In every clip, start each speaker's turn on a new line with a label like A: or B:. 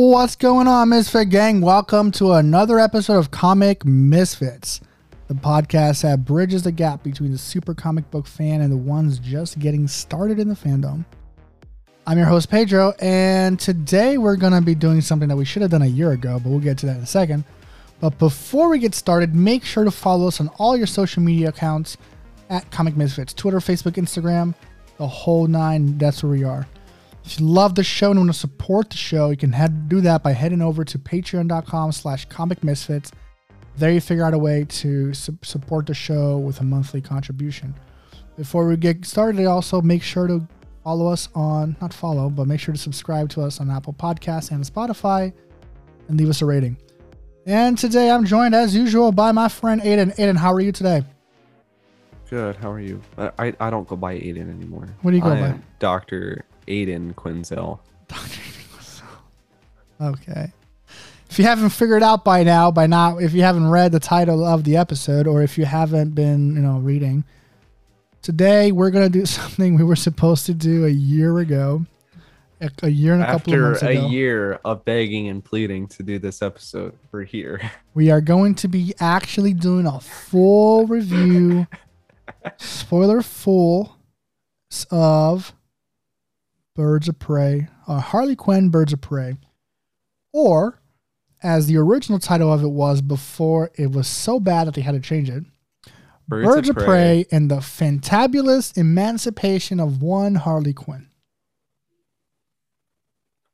A: What's going on, Misfit Gang? Welcome to another episode of Comic Misfits, the podcast that bridges the gap between the super comic book fan and the ones just getting started in the fandom. I'm your host, Pedro, and today we're going to be doing something that we should have done a year ago, but we'll get to that in a second. But before we get started, make sure to follow us on all your social media accounts at Comic Misfits Twitter, Facebook, Instagram, the whole nine. That's where we are. If you love the show and want to support the show, you can head do that by heading over to patreon.com slash comic misfits. There you figure out a way to su- support the show with a monthly contribution. Before we get started, also make sure to follow us on, not follow, but make sure to subscribe to us on Apple Podcasts and Spotify and leave us a rating. And today I'm joined as usual by my friend Aidan. Aidan, how are you today?
B: Good. How are you? I I, I don't go by Aidan anymore.
A: What do you go
B: I
A: by?
B: Doctor Aidan Quinzel.
A: Okay. If you haven't figured out by now, by now, if you haven't read the title of the episode, or if you haven't been, you know, reading, today we're gonna do something we were supposed to do a year ago, a, a year and a couple of
B: years
A: ago.
B: After
A: a
B: year of begging and pleading to do this episode, we're here.
A: We are going to be actually doing a full review, spoiler full, of Birds of Prey, uh, Harley Quinn Birds of Prey, or as the original title of it was before it was so bad that they had to change it. Birds, of, Prey. and the Fantabulous Emancipation of One Harley Quinn.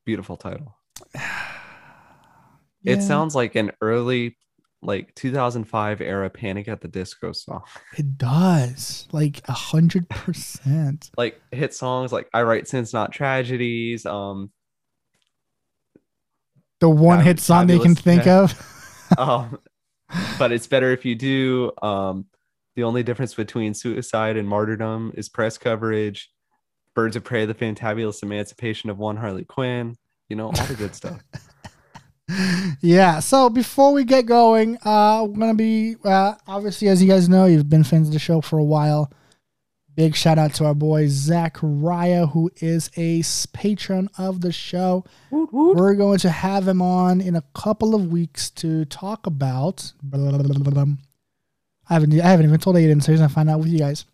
B: Beautiful title.
A: Yeah,
B: It sounds like an early, like 2005 era Panic at the Disco song.
A: It does like a hundred percent.
B: Like hit songs like "I Write Sins Not Tragedies." Um,
A: The one hit song they can think
B: yeah.
A: of.
B: um, but it's better if you do. Um, the only difference between suicide and martyrdom is press coverage. Birds of Prey, the fantabulous emancipation of one Harley Quinn. You know all the good stuff.
A: Yeah. So before we get going, uh, we're gonna be uh, obviously, as you guys know, you've been fans of the show for a while. Big shout out to our boy Zachariah, who is a patron of the show. We're going to have him on in a couple of weeks to talk about. I haven't I haven't even told Aidan, so he's gonna find out with you guys.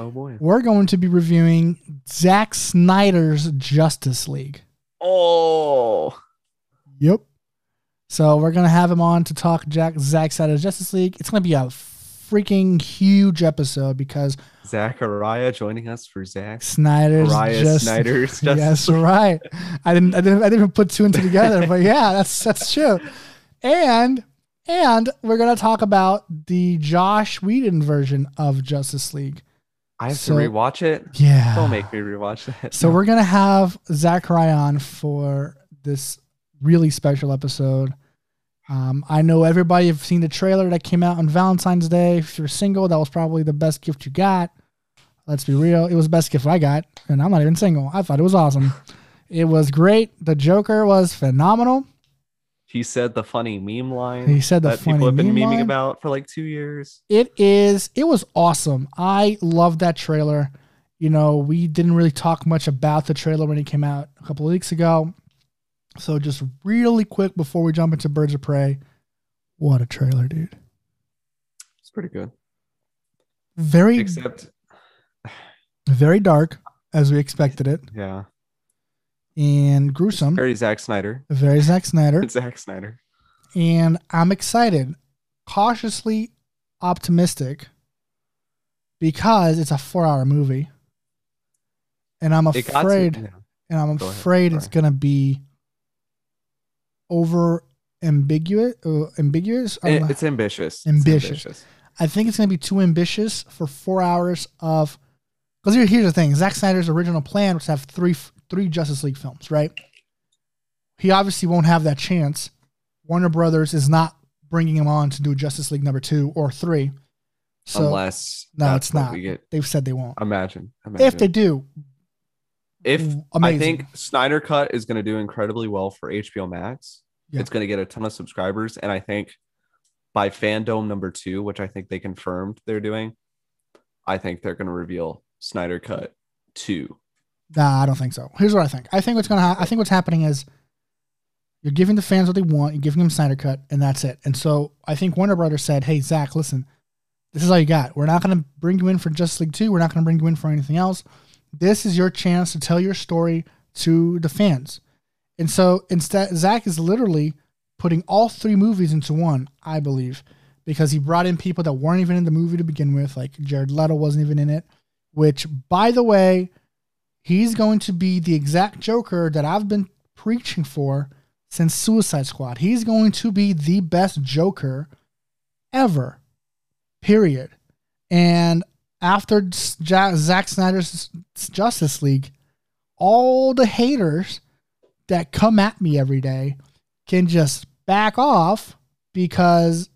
B: Oh boy.
A: We're going to be reviewing Zack Snyder's Justice League.
B: Oh,
A: Yep. So we're gonna have him on to talk Jack Zack Snyder's Justice League. It's gonna be a freaking huge episode because
B: Zachariah joining us for Zack.
A: Snyder's
B: Zachariah
A: just
B: Snyder's
A: yes,
B: Justice
A: right. I didn't, I didn't, I didn't put two and two together, but yeah, that's that's true. And and we're gonna talk about the Joss Whedon version of Justice League.
B: I have
A: So-
B: to rewatch it.
A: Yeah.
B: Don't make me rewatch that.
A: So we're gonna have Zachariah on for this really special episode. Um, I know everybody have seen the trailer that came out on Valentine's Day. If you're single, that was probably the best gift you got. Let's be real, it was the best gift I got, and I'm not even single. I thought it was awesome. it was great. The Joker was phenomenal.
B: he said the funny meme line.
A: He said the
B: that
A: funny
B: people have been
A: meme
B: memeing
A: line.
B: about for like two years.
A: It is. It was awesome. I loved that trailer. You know, we didn't really talk much about the trailer when it came out a couple of weeks ago. So just really quick before we jump into Birds of Prey, what a trailer, dude!
B: It's pretty good.
A: Very,
B: Except,
A: very dark as we expected it,
B: yeah,
A: and gruesome.
B: very Zack Snyder.
A: Very Zack Snyder,
B: It's Zack Snyder.
A: and I'm excited, cautiously optimistic, because it's a four-hour movie, and I'm
B: got to-
A: afraid.
B: yeah.
A: and I'm
B: Go ahead,
A: afraid it's
B: sorry.
A: gonna be over ambiguous. Uh, ambiguous.
B: It- it's ambitious. It's
A: Ambitious. I think it's gonna be too ambitious for four hours of. Because here, here's the thing: Zack Snyder's original plan was to have three three Justice League films, right? He obviously won't have that chance. Warner Brothers is not bringing him on to do Justice League number two or three. So
B: Unless
A: no, it's not.
B: We get.
A: they've said they won't.
B: Imagine. imagine.
A: If they do,
B: if I think Snyder Cut is going to do incredibly well for HBO Max.
A: Yeah.
B: It's going to get a ton of subscribers, and I think by FanDome number two, which I think they confirmed they're doing, I think they're going to reveal Snyder Cut two.
A: Nah, I don't think so. Here's what I think. I think what's gonna. Ha- I think what's happening is You're giving the fans what they want. You're giving them Snyder cut, and that's it. And so I think Warner Brothers said, "Hey, Zack, listen, this is all you got. We're not going to bring you in for Justice League two. We're not going to bring you in for anything else. This is your chance to tell your story to the fans." And so instead, Zack is literally putting all three movies into one, I believe, because he brought in people that weren't even in the movie to begin with, like Jared Leto wasn't even in it. Which, by the way, he's going to be the exact Joker that I've been preaching for since Suicide Squad. He's going to be the best Joker ever. Period. And after Zack Snyder's Justice League, all the haters that come at me every day can just back off because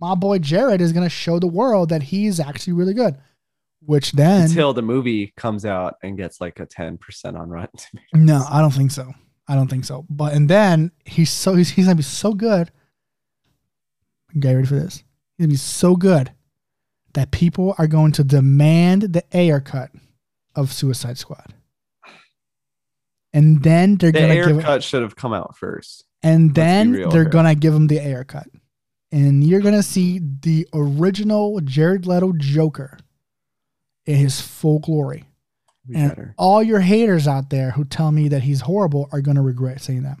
A: my boy Jared is going to show the world that he's actually really good. Which then
B: until the movie comes out and gets like a ten percent on Rotten
A: Tomatoes. No, I don't think so. I don't think so. But and then he's so he's, he's gonna be so good. Get ready for this. He's gonna be so good that people are going to demand the Ayer cut of Suicide Squad. And then they're
B: the
A: gonna
B: Ayer
A: give
B: cut should have come out first.
A: And then they're here. gonna give him the Ayer cut. And you're gonna see the original Jared Leto Joker in his full glory. and better. all your haters out there who tell me that he's horrible are gonna regret saying that.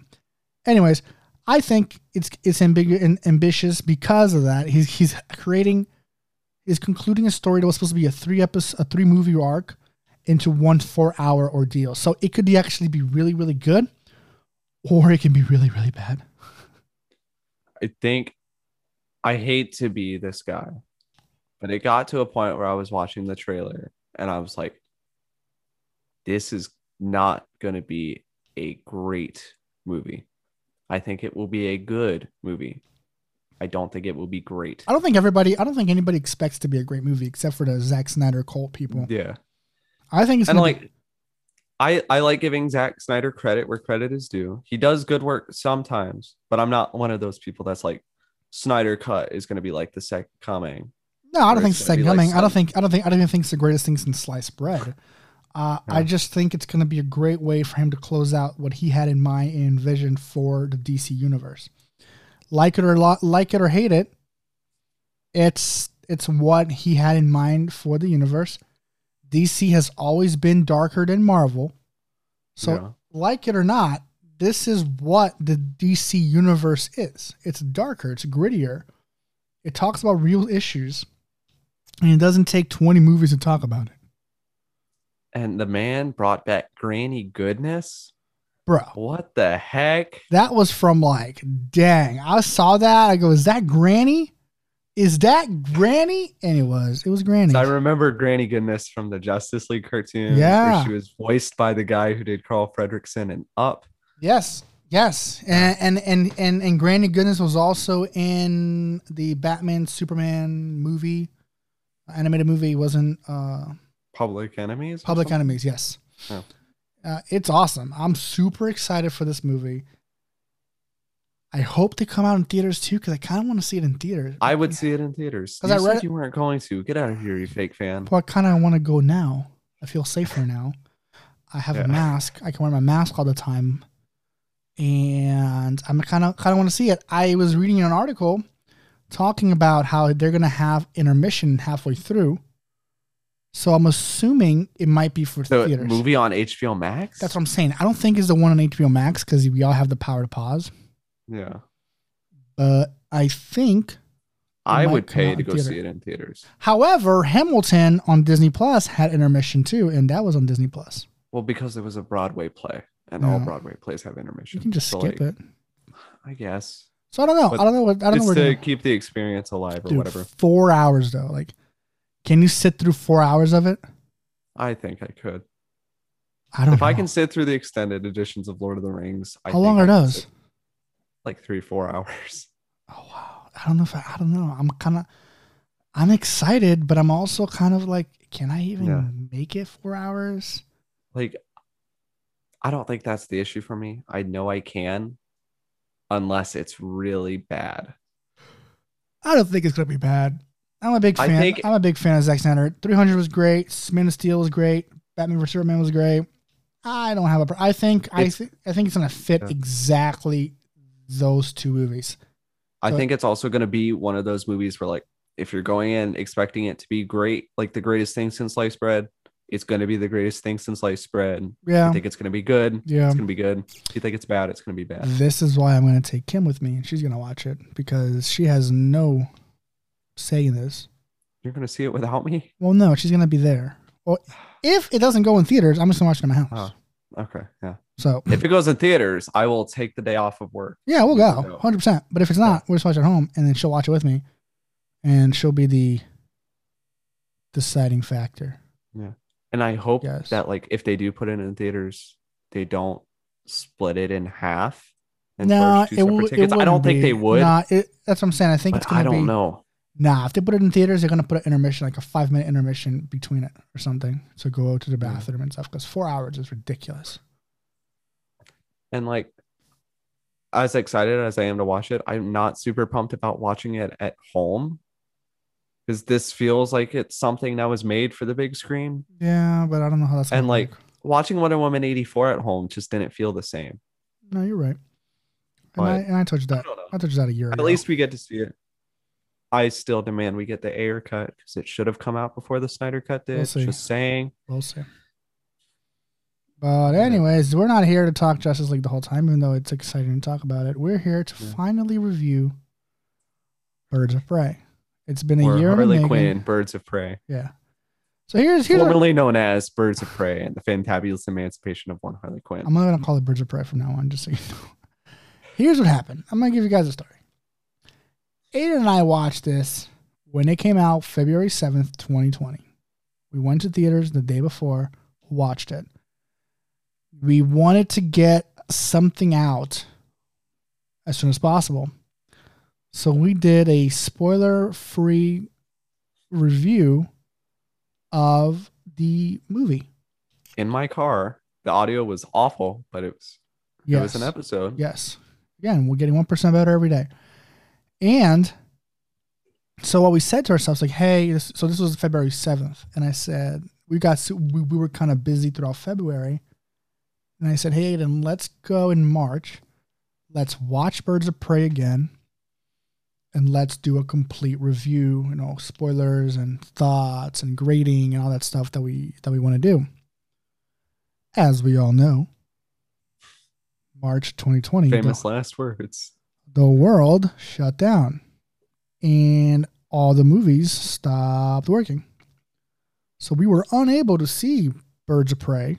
A: Anyways, I think it's it's ambig- and ambitious because of that. He's he's creating, is concluding a story that was supposed to be a three episode, a three movie arc into one four hour ordeal. So it could actually be really, really good, or it can be really, really bad.
B: I think I hate to be this guy, but it got to a point where I was watching the trailer and I was like, this is not going to be a great movie. I think it will be a good movie. I don't think it will be great.
A: I don't think everybody, I don't think anybody expects to be a great movie except for the Zack Snyder cult people.
B: Yeah.
A: I think it's
B: and like be- I I like giving Zack Snyder credit where credit is due. He does good work sometimes, but I'm not one of those people that's like Snyder cut is going to be like the second coming.
A: No, I don't think it's the second coming. Like I don't think I don't think I don't even think it's the greatest thing since sliced bread. Uh, yeah. I just think it's going to be a great way for him to close out what he had in mind and envisioned for the DC universe. Like it or lo- like it or hate it, it's it's what he had in mind for the universe. DC has always been darker than Marvel. So, yeah. like it or not, this is what the DC universe is. It's darker, it's grittier. It talks about real issues, and it doesn't take 20 movies to talk about it.
B: And the man brought back Granny Goodness.
A: Bro.
B: What the heck?
A: That was from like, dang. I saw that. I go, is that Granny? is that Granny? And it was. It was Granny.
B: I remember Granny Goodness from the Justice League cartoon.
A: Yeah.
B: she was voiced by the guy who did Carl Fredricksen and Up.
A: Yes. Yes. And and and and, and Granny Goodness was also in the Batman Superman movie. Animated movie wasn't uh
B: Public Enemies?
A: Public Enemies, yes. Oh. Uh, it's awesome. I'm super excited for this movie. I hope they come out in theaters too because I kind of want to see it in theaters.
B: I would see it in theaters. Because I read you weren't going to. Get out of here, you fake fan.
A: Well, I kind of want to go now. I feel safer now. I have yeah. a mask. I can wear my mask all the time, and I'm kind of kind of want to see it. I was reading an article talking about how they're gonna have intermission halfway through. So I'm assuming it might be for
B: the
A: theaters.
B: Movie on HBO Max.
A: That's what I'm saying. I don't think it's the one on HBO Max because we all have the power to pause.
B: Yeah.
A: But I think
B: I would pay to go theater. see it in theaters.
A: However, Hamilton on Disney Plus had intermission too, and that was on Disney Plus.
B: Well, because it was a Broadway play, and yeah. all Broadway plays have intermission.
A: You can just so skip like, it.
B: I guess.
A: So I don't know. But I don't know what I don't
B: know.
A: to
B: keep the experience alive or
A: Dude,
B: whatever.
A: Four hours though, like, can you sit through four hours of it?
B: I think I could.
A: I don't.
B: If
A: know.
B: I can sit through the extended editions of Lord of the Rings,
A: I how long are those?
B: like three four hours.
A: Oh wow! I don't know if I, I don't know. I'm kind of I'm excited, but I'm also kind of like, can I even yeah. make it four hours?
B: Like, I don't think that's the issue for me. I know I can, unless it's really bad.
A: I don't think it's gonna be bad. I'm a big fan. I think, I'm a big fan of Zack Snyder. 300 was great. Man of Steel was great. Batman vs Superman was great. I don't have a. I think I think I think it's gonna fit
B: Yeah.
A: exactly those two movies.
B: I
A: So-
B: think it's also going to be one of those movies where, like, if you're going in expecting it to be great, like the greatest thing since sliced bread, it's going to be the greatest thing since sliced bread.
A: Yeah,
B: you think it's going to be good,
A: yeah.
B: it's going to be good. If you think it's bad, it's going to be bad.
A: This is why I'm gonna take Kim with me, and she's gonna watch it because she has no say in this.
B: You're to see it without me?
A: Well, no, she's gonna be there. Well, if it doesn't go in theaters, I'm just gonna watch it in my house.
B: Oh. Okay. Yeah.
A: So
B: If it goes in theaters, I will take the day off of work.
A: yeah, we'll go. 100. percent But if it's not, we'll just watch it at home, and then she'll watch it with me, and she'll be the deciding factor.
B: Yeah, and I hope
A: Yes.
B: that, like, if they do put it in theaters, they don't split it in half and
A: No,
B: two
A: it, w- it.
B: I don't
A: wouldn't
B: think they would.
A: Nah, it, that's what I'm saying. I think
B: but
A: it's gonna
B: I don't
A: be.
B: know.
A: Nah, if they put it in theaters, they're gonna put an intermission, like a five minute intermission between it or something, to go to the bathroom and stuff. Because four hours is ridiculous.
B: And like, as excited as I am to watch it, I'm not super pumped about watching it at home because this feels like it's something that was made for the big screen.
A: Yeah, but I don't know how that's.
B: And, like,
A: work.
B: Watching Wonder Woman 84 at home just didn't feel the same.
A: no, you're right. And
B: But-
A: I, and I told you that.
B: don't.
A: I told you that a year
B: At
A: ago.
B: least we get to see it. I still demand we get the Ayer cut because it should have come out before the Snyder cut did.
A: We'll see.
B: Just saying.
A: We'll see. But anyways, we're not here to talk Justice League the whole time, even though it's exciting to talk about it. We're here to
B: Yeah.
A: finally review Birds of Prey. It's been a
B: Or
A: year
B: Harley. Quinn, Birds of Prey,
A: Yeah. So here's here's
B: formerly known as Birds of Prey and the Fantabulous Emancipation of One Harley Quinn.
A: I'm not gonna call it Birds of Prey from now on, just so you know. Here's what happened. I'm gonna give you guys a story. Aidan and I watched this when it came out February 7th, 2020. We went to theaters the day before, watched it. We wanted to get something out as soon as possible. So we did a spoiler free review of the movie.
B: in my car. The audio was awful, but it was it was an episode.
A: Yes. Again, we're getting 1% better every day. And so what we said to ourselves, like, hey, this, so this was February 7th. And I said, we got, we, we were kind of busy throughout February. And I said, hey, then let's go in March. Let's watch Birds of Prey again. And let's do a complete review, you know, spoilers and thoughts and grading and all that stuff that we that we want to do. As we all know, March 2020, the-
B: Famous last words.
A: The world shut down and all the movies stopped working. So we were unable to see Birds of Prey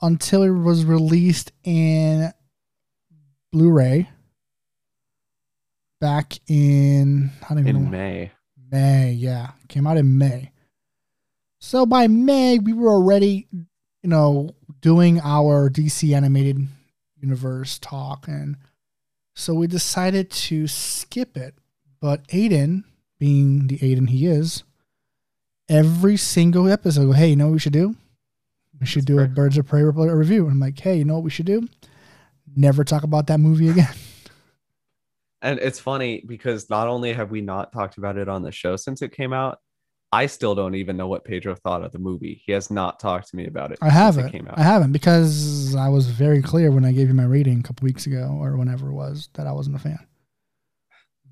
A: until it was released in Blu ray back in, I don't even
B: In
A: know.
B: May.
A: May, yeah. Came out in May. So by May, we were already, you know, doing our DC animated universe talk. And so we decided to skip it. But Aidan, being the Aidan he is, every single episode, hey, you know what we should do? We should
B: That's
A: do a. Birds of Prey re- review. And I'm like, hey, you know what we should do? Never talk about that movie again.
B: And it's funny because not only have we not talked about it on the show since it came out, I still don't even know what Pedro thought of the movie. He has not talked to me about it.
A: I haven't.
B: It came out.
A: I haven't because I was very clear when I gave you my rating a couple weeks ago or whenever it was that I wasn't a fan.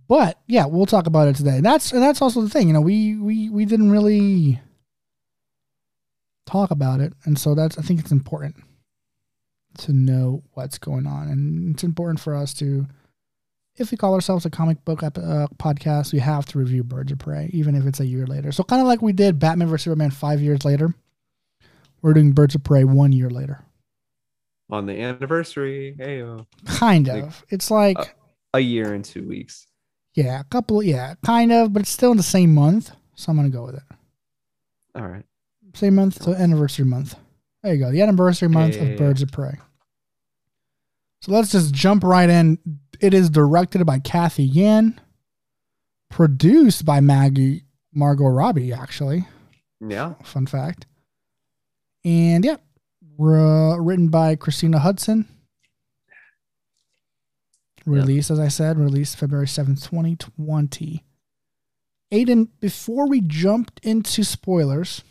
A: But yeah, we'll talk about it today. That's and that's also the thing. You know, we we we didn't really talk about it, and so that's I think it's important to know what's going on, and it's important for us to. If we call ourselves a comic book ep- uh, podcast, we have to review Birds of Prey, even if it's a year later. So, kind of like we did Batman vs Superman five years later, we're doing Birds of Prey one year later.
B: on the anniversary. Hey,
A: Kind
B: Like,
A: of. It's like,
B: uh, a year and two weeks.
A: yeah, a couple, yeah, kind of, but it's still in the same month. So I'm gonna go with it.
B: All right.
A: Same month, so anniversary month. There you go, the anniversary month
B: Yeah.
A: of Birds of Prey. So let's just jump right in. It is directed by Cathy Yan, produced by Maggie Margot Robbie, actually.
B: Yeah.
A: Fun fact. And yeah, ru- written by Christina Hodson. Released, as I said, released February 7th, 2020. Aidan, before we jumped into spoilers,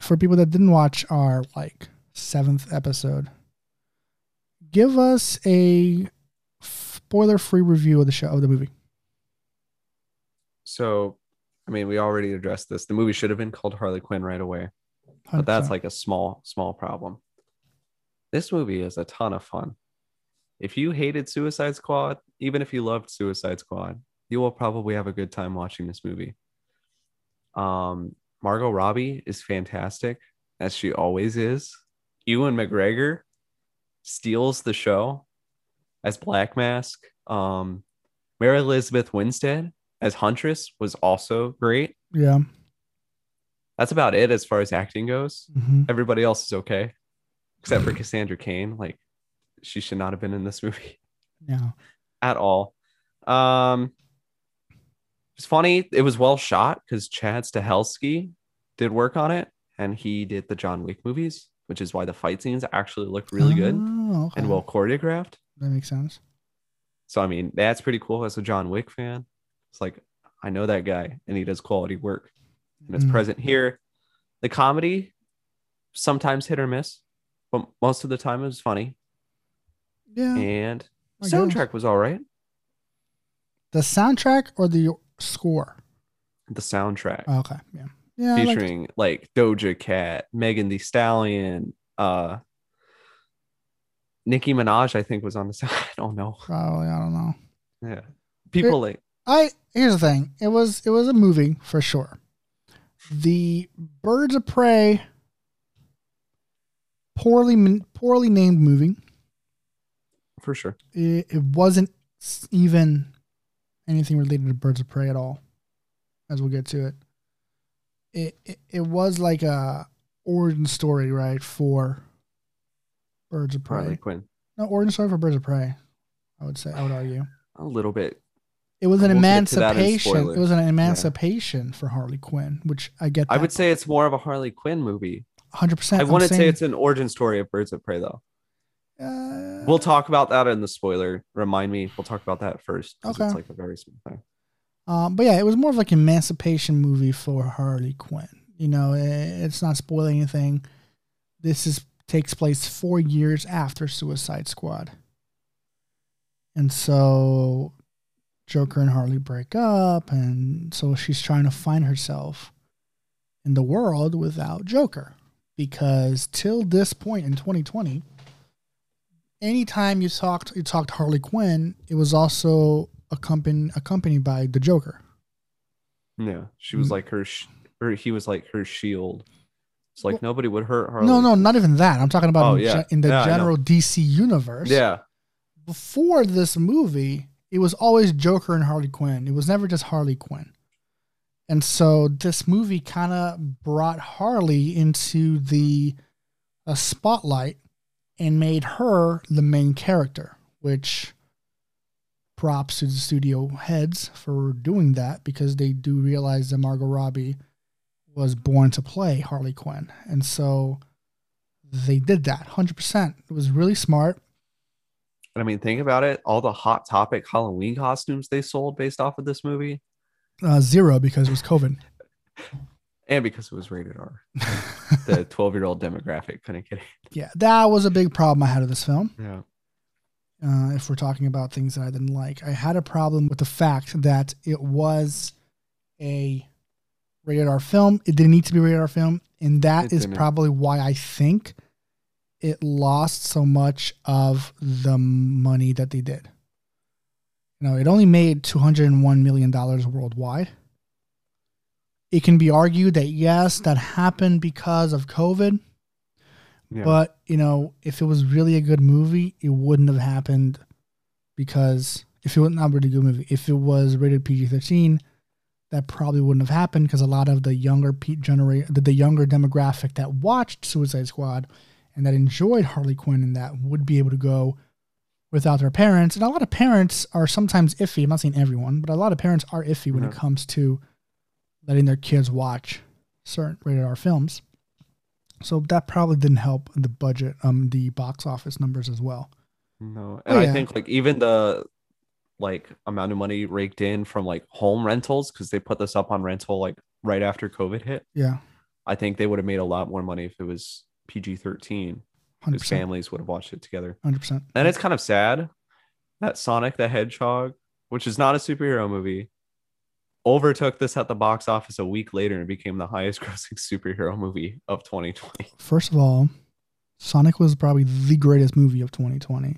A: for people that didn't watch our like seventh episode, give us a spoiler-free review of the show of the movie.
B: So, I mean, we already addressed this. The movie should have been called Harley Quinn right away, but that's like a small, small problem. This movie is a ton of fun. If you hated Suicide Squad, even if you loved Suicide Squad, you will probably have a good time watching this movie. Um, Margot Robbie is fantastic, as she always is. Ewan McGregor steals the show as Black Mask. Um, Mary Elizabeth Winstead as Huntress was also great.
A: yeah.
B: That's about it as far as acting goes.
A: hmm
B: Everybody else is okay, except for Cassandra Cain. Like, she should not have been in this movie
A: Yeah.
B: at all. Um, it's funny. It was well shot because Chad Stahelski did work on it, and he did the John Wick movies, which is why the fight scenes actually looked really good
A: Oh, okay.
B: and well choreographed.
A: That makes sense.
B: So I mean, that's pretty cool as a John Wick fan. It's like I know that guy and he does quality work. And it's
A: Mm.
B: present here. The comedy sometimes hit or miss, but most of the time it was funny.
A: Yeah.
B: And
A: I guess.
B: soundtrack was all right.
A: The soundtrack or the score?
B: The soundtrack
A: Oh, okay. Yeah. Yeah. I like-
B: featuring like Doja Cat, Megan Thee Stallion, uh Nicki Minaj, I think was on the sound. I don't know.
A: probably. I don't know.
B: Yeah. People like
A: I here's the thing. It was it was a movie for sure. The Birds of Prey poorly poorly named movie.
B: for sure.
A: It, it wasn't even anything related to Birds of Prey at all. As we'll get to it. It it, it was like a origin story, right, for Birds of Prey.
B: Harley Quinn.
A: No, origin story for Birds of Prey. I would say I would argue.
B: A little bit.
A: It was an
B: We'll get to that in
A: emancipation. It was an emancipation for Harley Quinn, which I get.
B: I would say it's more of a Harley Quinn movie.
A: hundred percent.
B: I wouldn't say it's an origin story of Birds of Prey though.
A: Uh,
B: We'll talk about that in the spoiler. Remind me. We'll talk about that first.
A: Okay.
B: It's like a very small thing.
A: Um, but yeah, it was more of like an emancipation movie for Harley Quinn. You know, i- it's not spoiling anything. This is takes place four years after Suicide Squad, and so Joker and Harley break up, and so she's trying to find herself in the world without Joker, because till this point in 2020, anytime you talked you talked Harley Quinn, it was also accompanied accompanied by the Joker.
B: Yeah, she was
A: Mm.
B: like her, sh- or he was like her shield. It's like
A: Well-
B: nobody would hurt her.
A: No, no, not even that. I'm talking about
B: Oh,
A: in,
B: yeah.
A: in the
B: Yeah,
A: general DC universe.
B: Yeah,
A: Before this movie, it was always Joker and Harley Quinn. It was never just Harley Quinn. And so this movie kind of brought Harley into the uh, spotlight and made her the main character, which props to the studio heads for doing that because they do realize that Margot Robbie was born to play Harley Quinn. And so they did that 100%. It was really smart.
B: And I mean, think about it. All the hot topic Halloween costumes they sold based off of this movie,
A: Uh, zero because it was COVID.
B: and because it was rated R, the 12 year old demographic couldn't get it.
A: yeah, that was a big problem I had with this film.
B: Yeah,
A: Uh, if we're talking about things that I didn't like, I had a problem with the fact that it was a rated R film. It didn't need to be a rated R film, and that
B: It
A: is
B: didn't.
A: probably why I think it lost so much of the money that they did. You know, it only made two hundred and one million dollars worldwide. It can be argued that yes, that happened because of COVID.
B: Yeah.
A: But you know, if it was really a good movie, it wouldn't have happened because if it was not a really good movie, if it was rated PG thirteen, that probably wouldn't have happened because a lot of the younger pe- genera- the, the younger demographic that watched Suicide Squad and that enjoyed Harley Quinn and that would be able to go without their parents. And a lot of parents are sometimes iffy. I'm not saying everyone, but a lot of parents are iffy when it comes to letting their kids watch certain rated R films. So that probably didn't help the budget, um, the box office numbers as well.
B: No,
A: Oh,
B: and I think like even the like amount of money raked in from like home rentals because they put this up on rental like right after COVID hit.
A: Yeah,
B: I think they would have made a lot more money if it was PG
A: thirteen.
B: because families would have watched it together.
A: Hundred percent.
B: And it's kind of sad that Sonic the Hedgehog, which is not a superhero movie, overtook this at the box office a week later and became the highest grossing superhero movie of 2020.
A: First of all, Sonic was probably the greatest movie of 2020.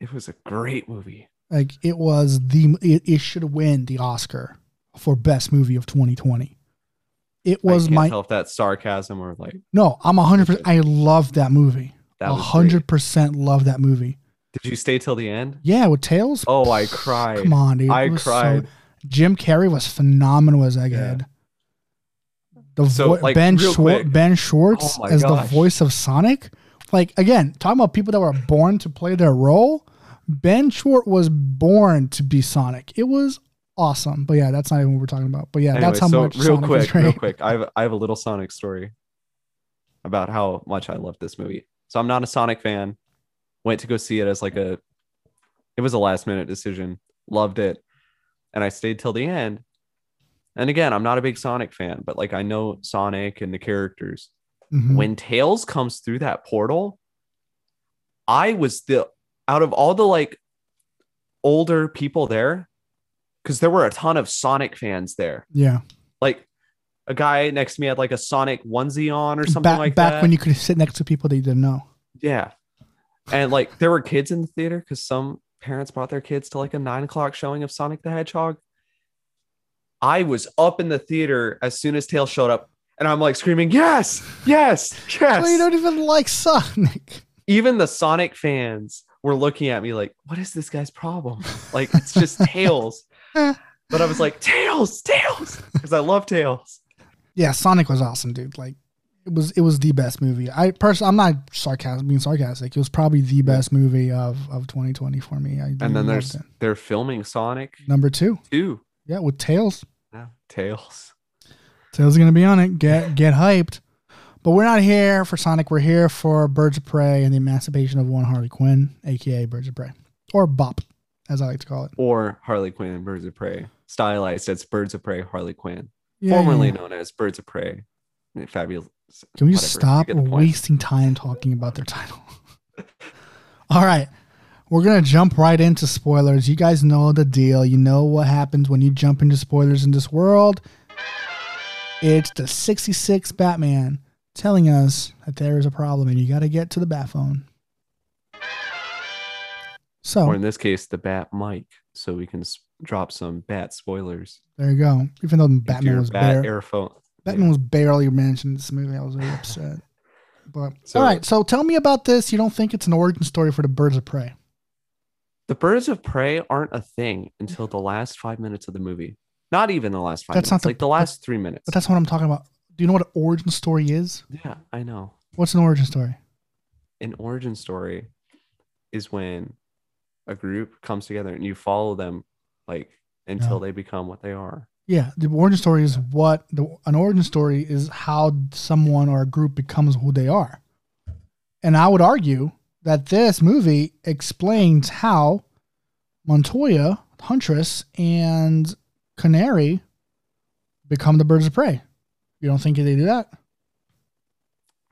B: It was a great movie.
A: Like it was the it, it should win the Oscar for best movie of 2020. It was
B: I can't
A: my
B: tell if that's sarcasm or like
A: no. I'm hundred percent. I love that movie.
B: that
A: A
B: was
A: hundred
B: great.
A: percent love that movie.
B: Did you stay till the end?
A: Yeah, with Tails.
B: Oh, I cried.
A: Come on, dude.
B: I
A: was so-
B: cried.
A: Jim Carrey was phenomenal as Egghead. The
B: So,
A: vo-
B: like,
A: Ben
B: quick.
A: Ben Schwartz
B: Oh
A: as
B: gosh.
A: the voice of Sonic. Like again, talking about people that were born to play their role. Ben Schwartz was born to be Sonic. It was awesome. But yeah, that's not even what we're talking about. But yeah,
B: Anyway,
A: that's how
B: so
A: much
B: real
A: Sonic
B: quick, real quick. I have I have a little Sonic story about how much I love this movie. So I'm not a Sonic fan. Went to go see it as like a it was a last minute decision. Loved it. And I stayed till the end. And again, I'm not a big Sonic fan, but like I know Sonic and the characters.
A: Mhm.
B: When Tails comes through that portal, I was the out of all the like older people there, because there were a ton of Sonic fans there
A: Yeah,
B: like a guy next to me had like a Sonic onesie on or something
A: back
B: like
A: back
B: that.
A: when you could sit next to people that you didn't know.
B: yeah, and like there were kids in the theater because some parents brought their kids to like a nine o'clock showing of Sonic the Hedgehog. I was up in the theater as soon as Tails showed up, and I'm like screaming, "Yes, yes, yes!"
A: Well, you don't even like Sonic.
B: Even the Sonic fans were looking at me like, "What is this guy's problem?" Like it's just Tails. But I was like, Tails, Tails, because I love Tails.
A: Yeah, Sonic was awesome, dude. Like it was it was the best movie. I personally I'm not sarcastic being sarcastic. It was probably the best movie of of 2020 for me. I
B: And then there's
A: it.
B: they're filming Sonic
A: number two.
B: Two,
A: Yeah, with Tails.
B: Yeah, Tails.
A: Tails is gonna be on it. Get get hyped. But we're not here for Sonic. We're here for Birds of Prey and the Emancipation of One Harley Quinn, aka Birds of Prey, or Bop, as I like to call it.
B: Or Harley Quinn and Birds of Prey. Stylized as Birds of Prey Harley Quinn.
A: Yeah,
B: formerly
A: yeah.
B: known as Birds of Prey. Fabulous.
A: Can we just stop
B: get the point.
A: wasting time talking about their title? All right. We're going to jump right into spoilers. You guys know the deal. You know what happens when you jump into spoilers in this world. It's the 66 Batman telling us that there is a problem and you got to get to the bat phone. So
B: Or in this case, the Bat mic, so we can s- drop some Bat spoilers.
A: there you go. Even though Batman was
B: Bat
A: bare,
B: Airphone.
A: Batman was barely mentioned in this movie. I was very upset. But
B: So-
A: all right, so tell me about this. You don't think it's an origin story for the Birds of Prey?
B: The Birds of Prey aren't a thing until the last five minutes of the movie. Not even the last five
A: That's not the-
B: like the last three minutes.
A: But that's what I'm talking about. Do you know what an origin story is?
B: yeah, I know.
A: What's an origin story?
B: An origin story is when a group comes together and you follow them like until
A: Yeah.
B: they become what they are.
A: Yeah, the origin story is what the an origin story is how someone or a group becomes who they are. And I would argue that this movie explains how Montoya, Huntress, and Canary become the birds of prey. You don't think they do that?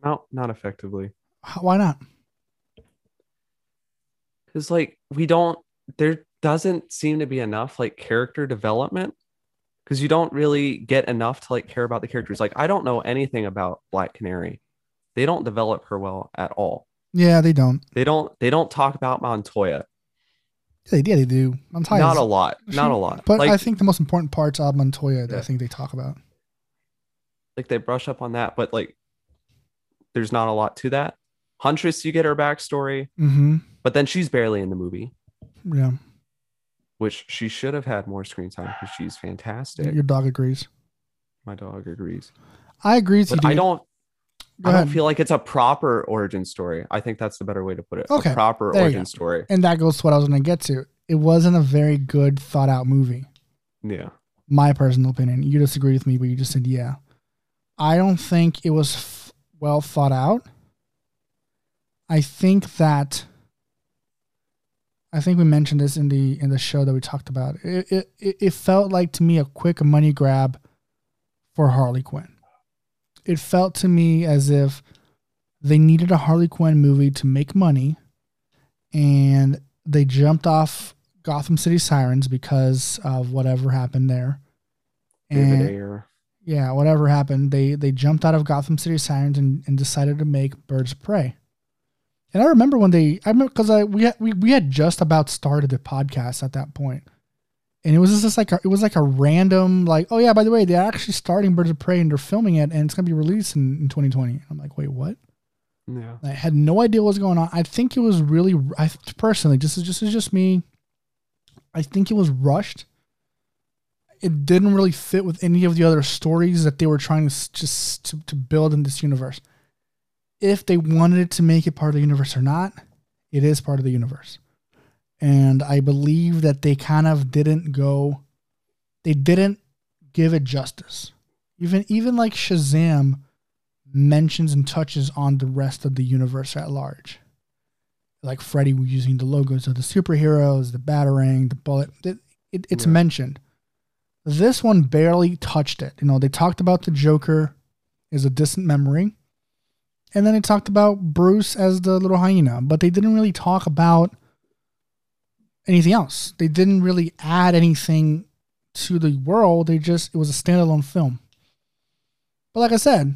B: No, not effectively.
A: How- Why not?
B: Because like we don't there doesn't seem to be enough like character development. Because you don't really get enough to like care about the characters. Like I don't know anything about Black Canary. They don't develop her well at all.
A: Yeah, they don't.
B: They don't they don't talk about Montoya.
A: Yeah, They, yeah, they do. Montoya
B: Not a lot. Not a lot.
A: But
B: like,
A: I think the most important parts of Montoya that I think they talk about.
B: like they brush up on that, but like there's not a lot to that. Huntress, you get her backstory,
A: Mm-hmm.
B: but then she's barely in the movie,
A: Yeah.
B: Which she should have had more screen time because she's fantastic.
A: Your dog agrees.
B: My dog agrees.
A: I agree.
B: But I don't I don't feel like it's a proper origin story. I think that's the better way to put it.
A: Okay,
B: A proper
A: there
B: origin story.
A: and that goes to what I was going to get to. It wasn't a very good thought out movie.
B: Yeah.
A: My personal opinion. You disagree with me, but you just said yeah. I don't think it was f- well thought out. I think that. I think we mentioned this in the in the show that we talked about. It it, it felt like to me a quick money grab for Harley Quinn. it felt to me as if they needed a Harley Quinn movie to make money, and they jumped off Gotham City Sirens because of whatever happened there.
B: David
A: And yeah, whatever happened, they they jumped out of Gotham City Sirens and, and decided to make Birds of Prey. And I remember when they, I remember because I we had, we we had just about started the podcast at that point, and it was just like a, it was like a random like oh yeah by the way they're actually starting Birds of Prey and they're filming it and it's gonna be released in, in 2020. I'm like wait what?
B: Yeah.
A: I had no idea what was going on. I think it was really, I personally, just is just is just me. I think it was rushed. It didn't really fit with any of the other stories that they were trying to just to, to build in this universe. If they wanted to make it part of the universe or not, it is part of the universe. And I believe that they kind of didn't go, they didn't give it justice. Even even like Shazam mentions and touches on the rest of the universe at large. Like Freddy using the logos of the superheroes, the batarang, the bullet. It, it, it's
B: Yeah.
A: mentioned. This one barely touched it. You know, they talked about the Joker as a distant memory. And then they talked about Bruce as the little hyena, but they didn't really talk about anything else. They didn't really add anything to the world. They just, it was a standalone film. But like I said,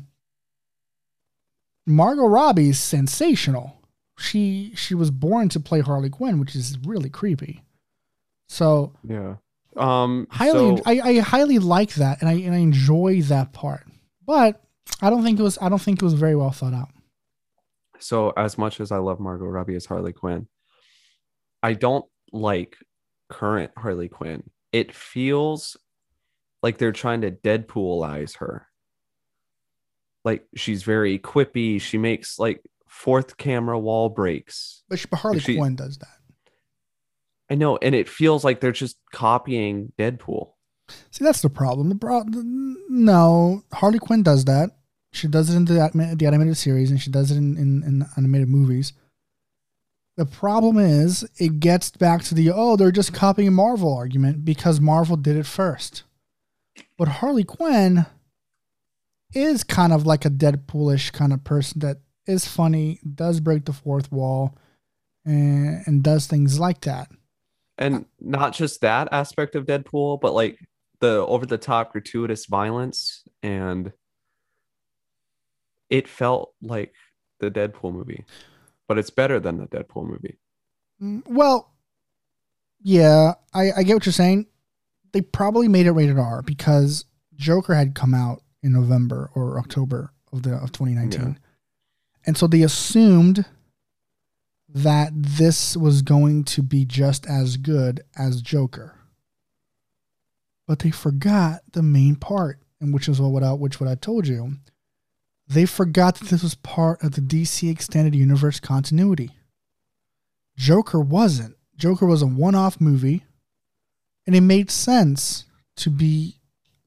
A: Margot Robbie's sensational. She she was born to play Harley Quinn, which is really creepy. So
B: Yeah. Um.
A: highly,
B: so-
A: I, I highly like that, and I and I enjoy that part. But I don't think it was I don't think it was very well thought out.
B: So as much as I love Margot Robbie as Harley Quinn, I don't like current Harley Quinn. It feels like they're trying to Deadpoolize her. Like she's very quippy. She makes like fourth camera wall breaks.
A: But, she, Harley
B: She-
A: Quinn does that.
B: I know, and it feels like they're just copying Deadpool.
A: See, that's the problem. The pro- no, Harley Quinn does that. She does it in the, the animated series, and she does it in, in, in animated movies. The problem is, it gets back to the oh, they're just copying Marvel argument because Marvel did it first. But Harley Quinn is kind of like a Deadpoolish kind of person that is funny, does break the fourth wall, and, and does things like that.
B: And not just that aspect of Deadpool, but like the over the top gratuitous violence and it felt like the Deadpool movie. But it's better than the Deadpool movie.
A: Mm, Well, yeah, I, I get what you're saying. They probably made it rated R because Joker had come out in November or October of the of 2019,
B: Yeah.
A: and so they assumed that this was going to be just as good as Joker. But they forgot the main part, and which is what I which what I told you. They forgot that this was part of the DC extended universe continuity. Joker wasn't. Joker was a one-off movie, and it made sense to be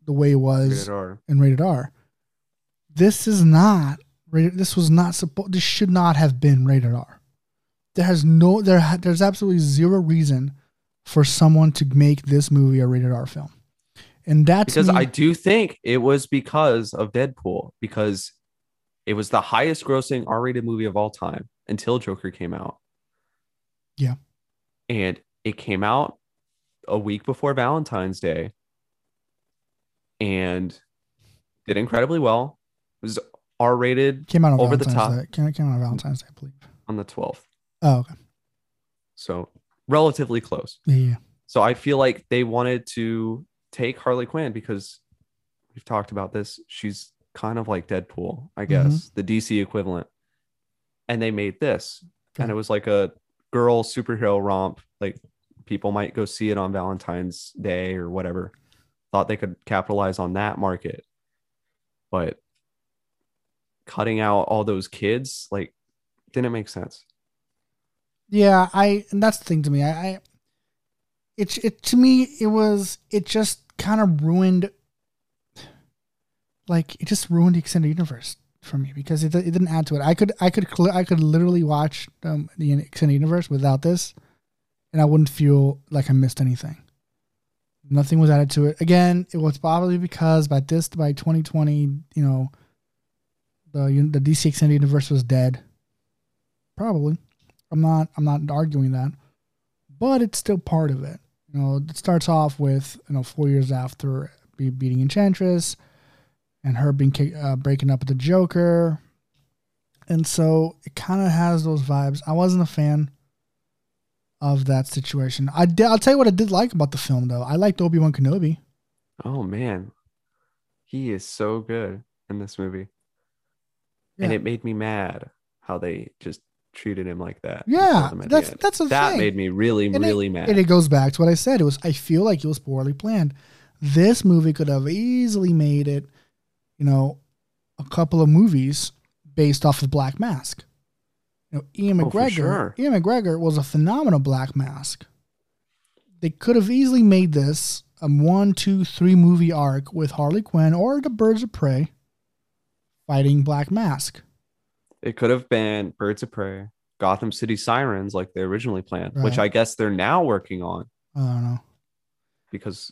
A: the way it was
B: Rated
A: in rated R. This is not rated. This was not supposed. This should not have been rated R. There has no. There. There's absolutely zero reason for someone to make this movie a rated R film, and that's
B: Because I do think it was because of Deadpool, because it was the highest grossing R rated movie of all time until Joker came out.
A: Yeah.
B: And it came out a week before Valentine's Day and did incredibly well. It was R rated
A: came out on
B: over the
A: Valentine's
B: top.
A: Day. Came, came out on Valentine's Day, I believe.
B: on the 12th.
A: Oh, okay.
B: So relatively close.
A: Yeah.
B: So I feel like they wanted to take Harley Quinn because we've talked about this. She's kind of like Deadpool, I mm-hmm. guess, the DC equivalent. And they made this. And it was like a girl superhero romp. Like people might go see it on Valentine's Day or whatever. Thought they could capitalize on that market. But cutting out all those kids, like, didn't make sense.
A: Yeah, I and that's the thing to me. I, I it it to me it was it just kind of ruined like it just ruined the extended universe for me because it, it didn't add to it. I could I could I could literally watch um, the extended universe without this, and I wouldn't feel like I missed anything. Nothing was added to it. Again, it was probably because by this by 2020, you know, the the DC extended universe was dead. Probably, I'm not I'm not arguing that, but it's still part of it. You know, it starts off with you know four years after be beating Enchantress, and her being kick, uh, breaking up with the Joker, and so it kind of has those vibes. I wasn't a fan of that situation. I did, I'll tell you what I did like about the film though. I liked Obi Wan Kenobi.
B: Oh man, he is so good in this movie, and it made me mad how they just treated him like that.
A: Yeah,
B: killed him at the
A: that's that's
B: that
A: thing.
B: made me really
A: And it-
B: really mad.
A: And it goes back to what I said. It was I feel like it was poorly planned. This movie could have easily made it, you know, a couple of movies based off of Black Mask. You know, Ewan
B: Oh,
A: McGregor.
B: sure.
A: Ewan McGregor was a phenomenal Black Mask. They could have easily made this a one, two, three movie arc with Harley Quinn or the Birds of Prey fighting Black Mask.
B: It could have been Birds of Prey, Gotham City Sirens, like they originally planned, which I guess they're now working on
A: I don't know.
B: because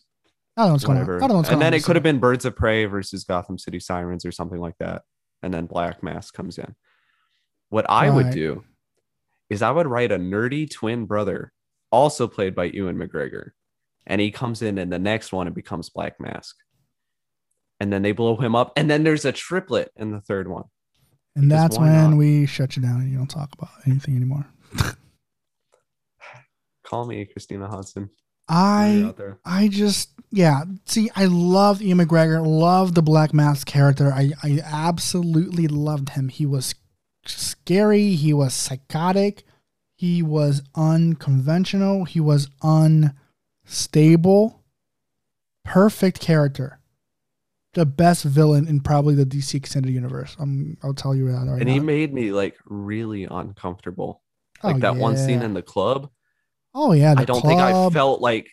A: I don't know what's
B: whatever.
A: going on. I don't know what's
B: and then it could have been Birds of Prey versus Gotham City Sirens or something like that. And then Black Mask comes in. What I would do is I would write a nerdy twin brother, also played by Ewan McGregor. And he comes in in the next one and becomes Black Mask. And then they blow him up. And then there's a triplet in the third one.
A: And
B: Because
A: that's when
B: not?
A: we shut you down and you don't talk about anything anymore.
B: Call me Christina Hodson.
A: I
B: You're out there.
A: I just yeah. See, I loved Ewan McGregor, loved the Black Mask character. I, I absolutely loved him. He was scary, he was psychotic, he was unconventional, he was unstable. Perfect character. The best villain in probably the DC extended universe. I'm I'll tell you that right
B: and he made me like really uncomfortable.
A: Oh,
B: Like that one scene in the club.
A: Oh yeah, the
B: I don't think I felt like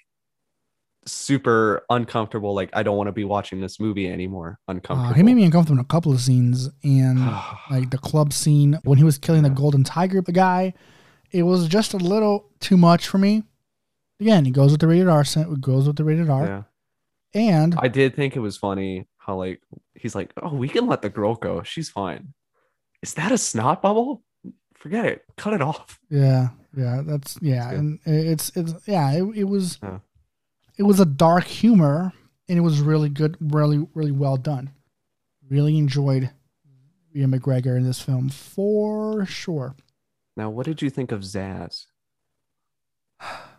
B: super uncomfortable. Like I don't want to be watching this movie anymore.
A: Uh,
B: Uncomfortable.
A: he made me uncomfortable in a couple of scenes, and like the club scene when he was killing the golden tiger the guy it was just a little too much for me again he goes with the rated r sen- goes with the rated r
B: yeah.
A: and
B: I did think it was funny how like he's like, oh, we can let the girl go. She's fine. Is that a snot bubble? Forget it. Cut it off.
A: yeah yeah that's yeah
B: good.
A: and it's it's yeah it, it was
B: Yeah.
A: it was a dark humor and it was really good really really well done really enjoyed Ewan McGregor in this film for sure
B: Now, what did you think of Zsasz?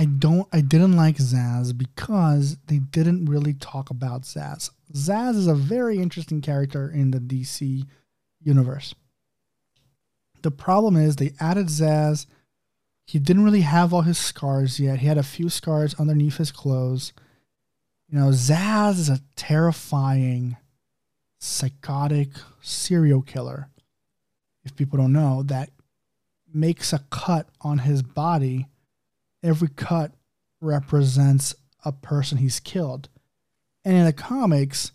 A: I don't I didn't like Zsasz because they didn't really talk about Zsasz. Zsasz is a very interesting character in the DC universe. The problem is they added Zsasz. He didn't really have all his scars yet. He had a few scars underneath his clothes. You know, Zsasz is a terrifying, psychotic serial killer. If people don't know, that makes a cut on his body every cut represents a person he's killed. And in the comics,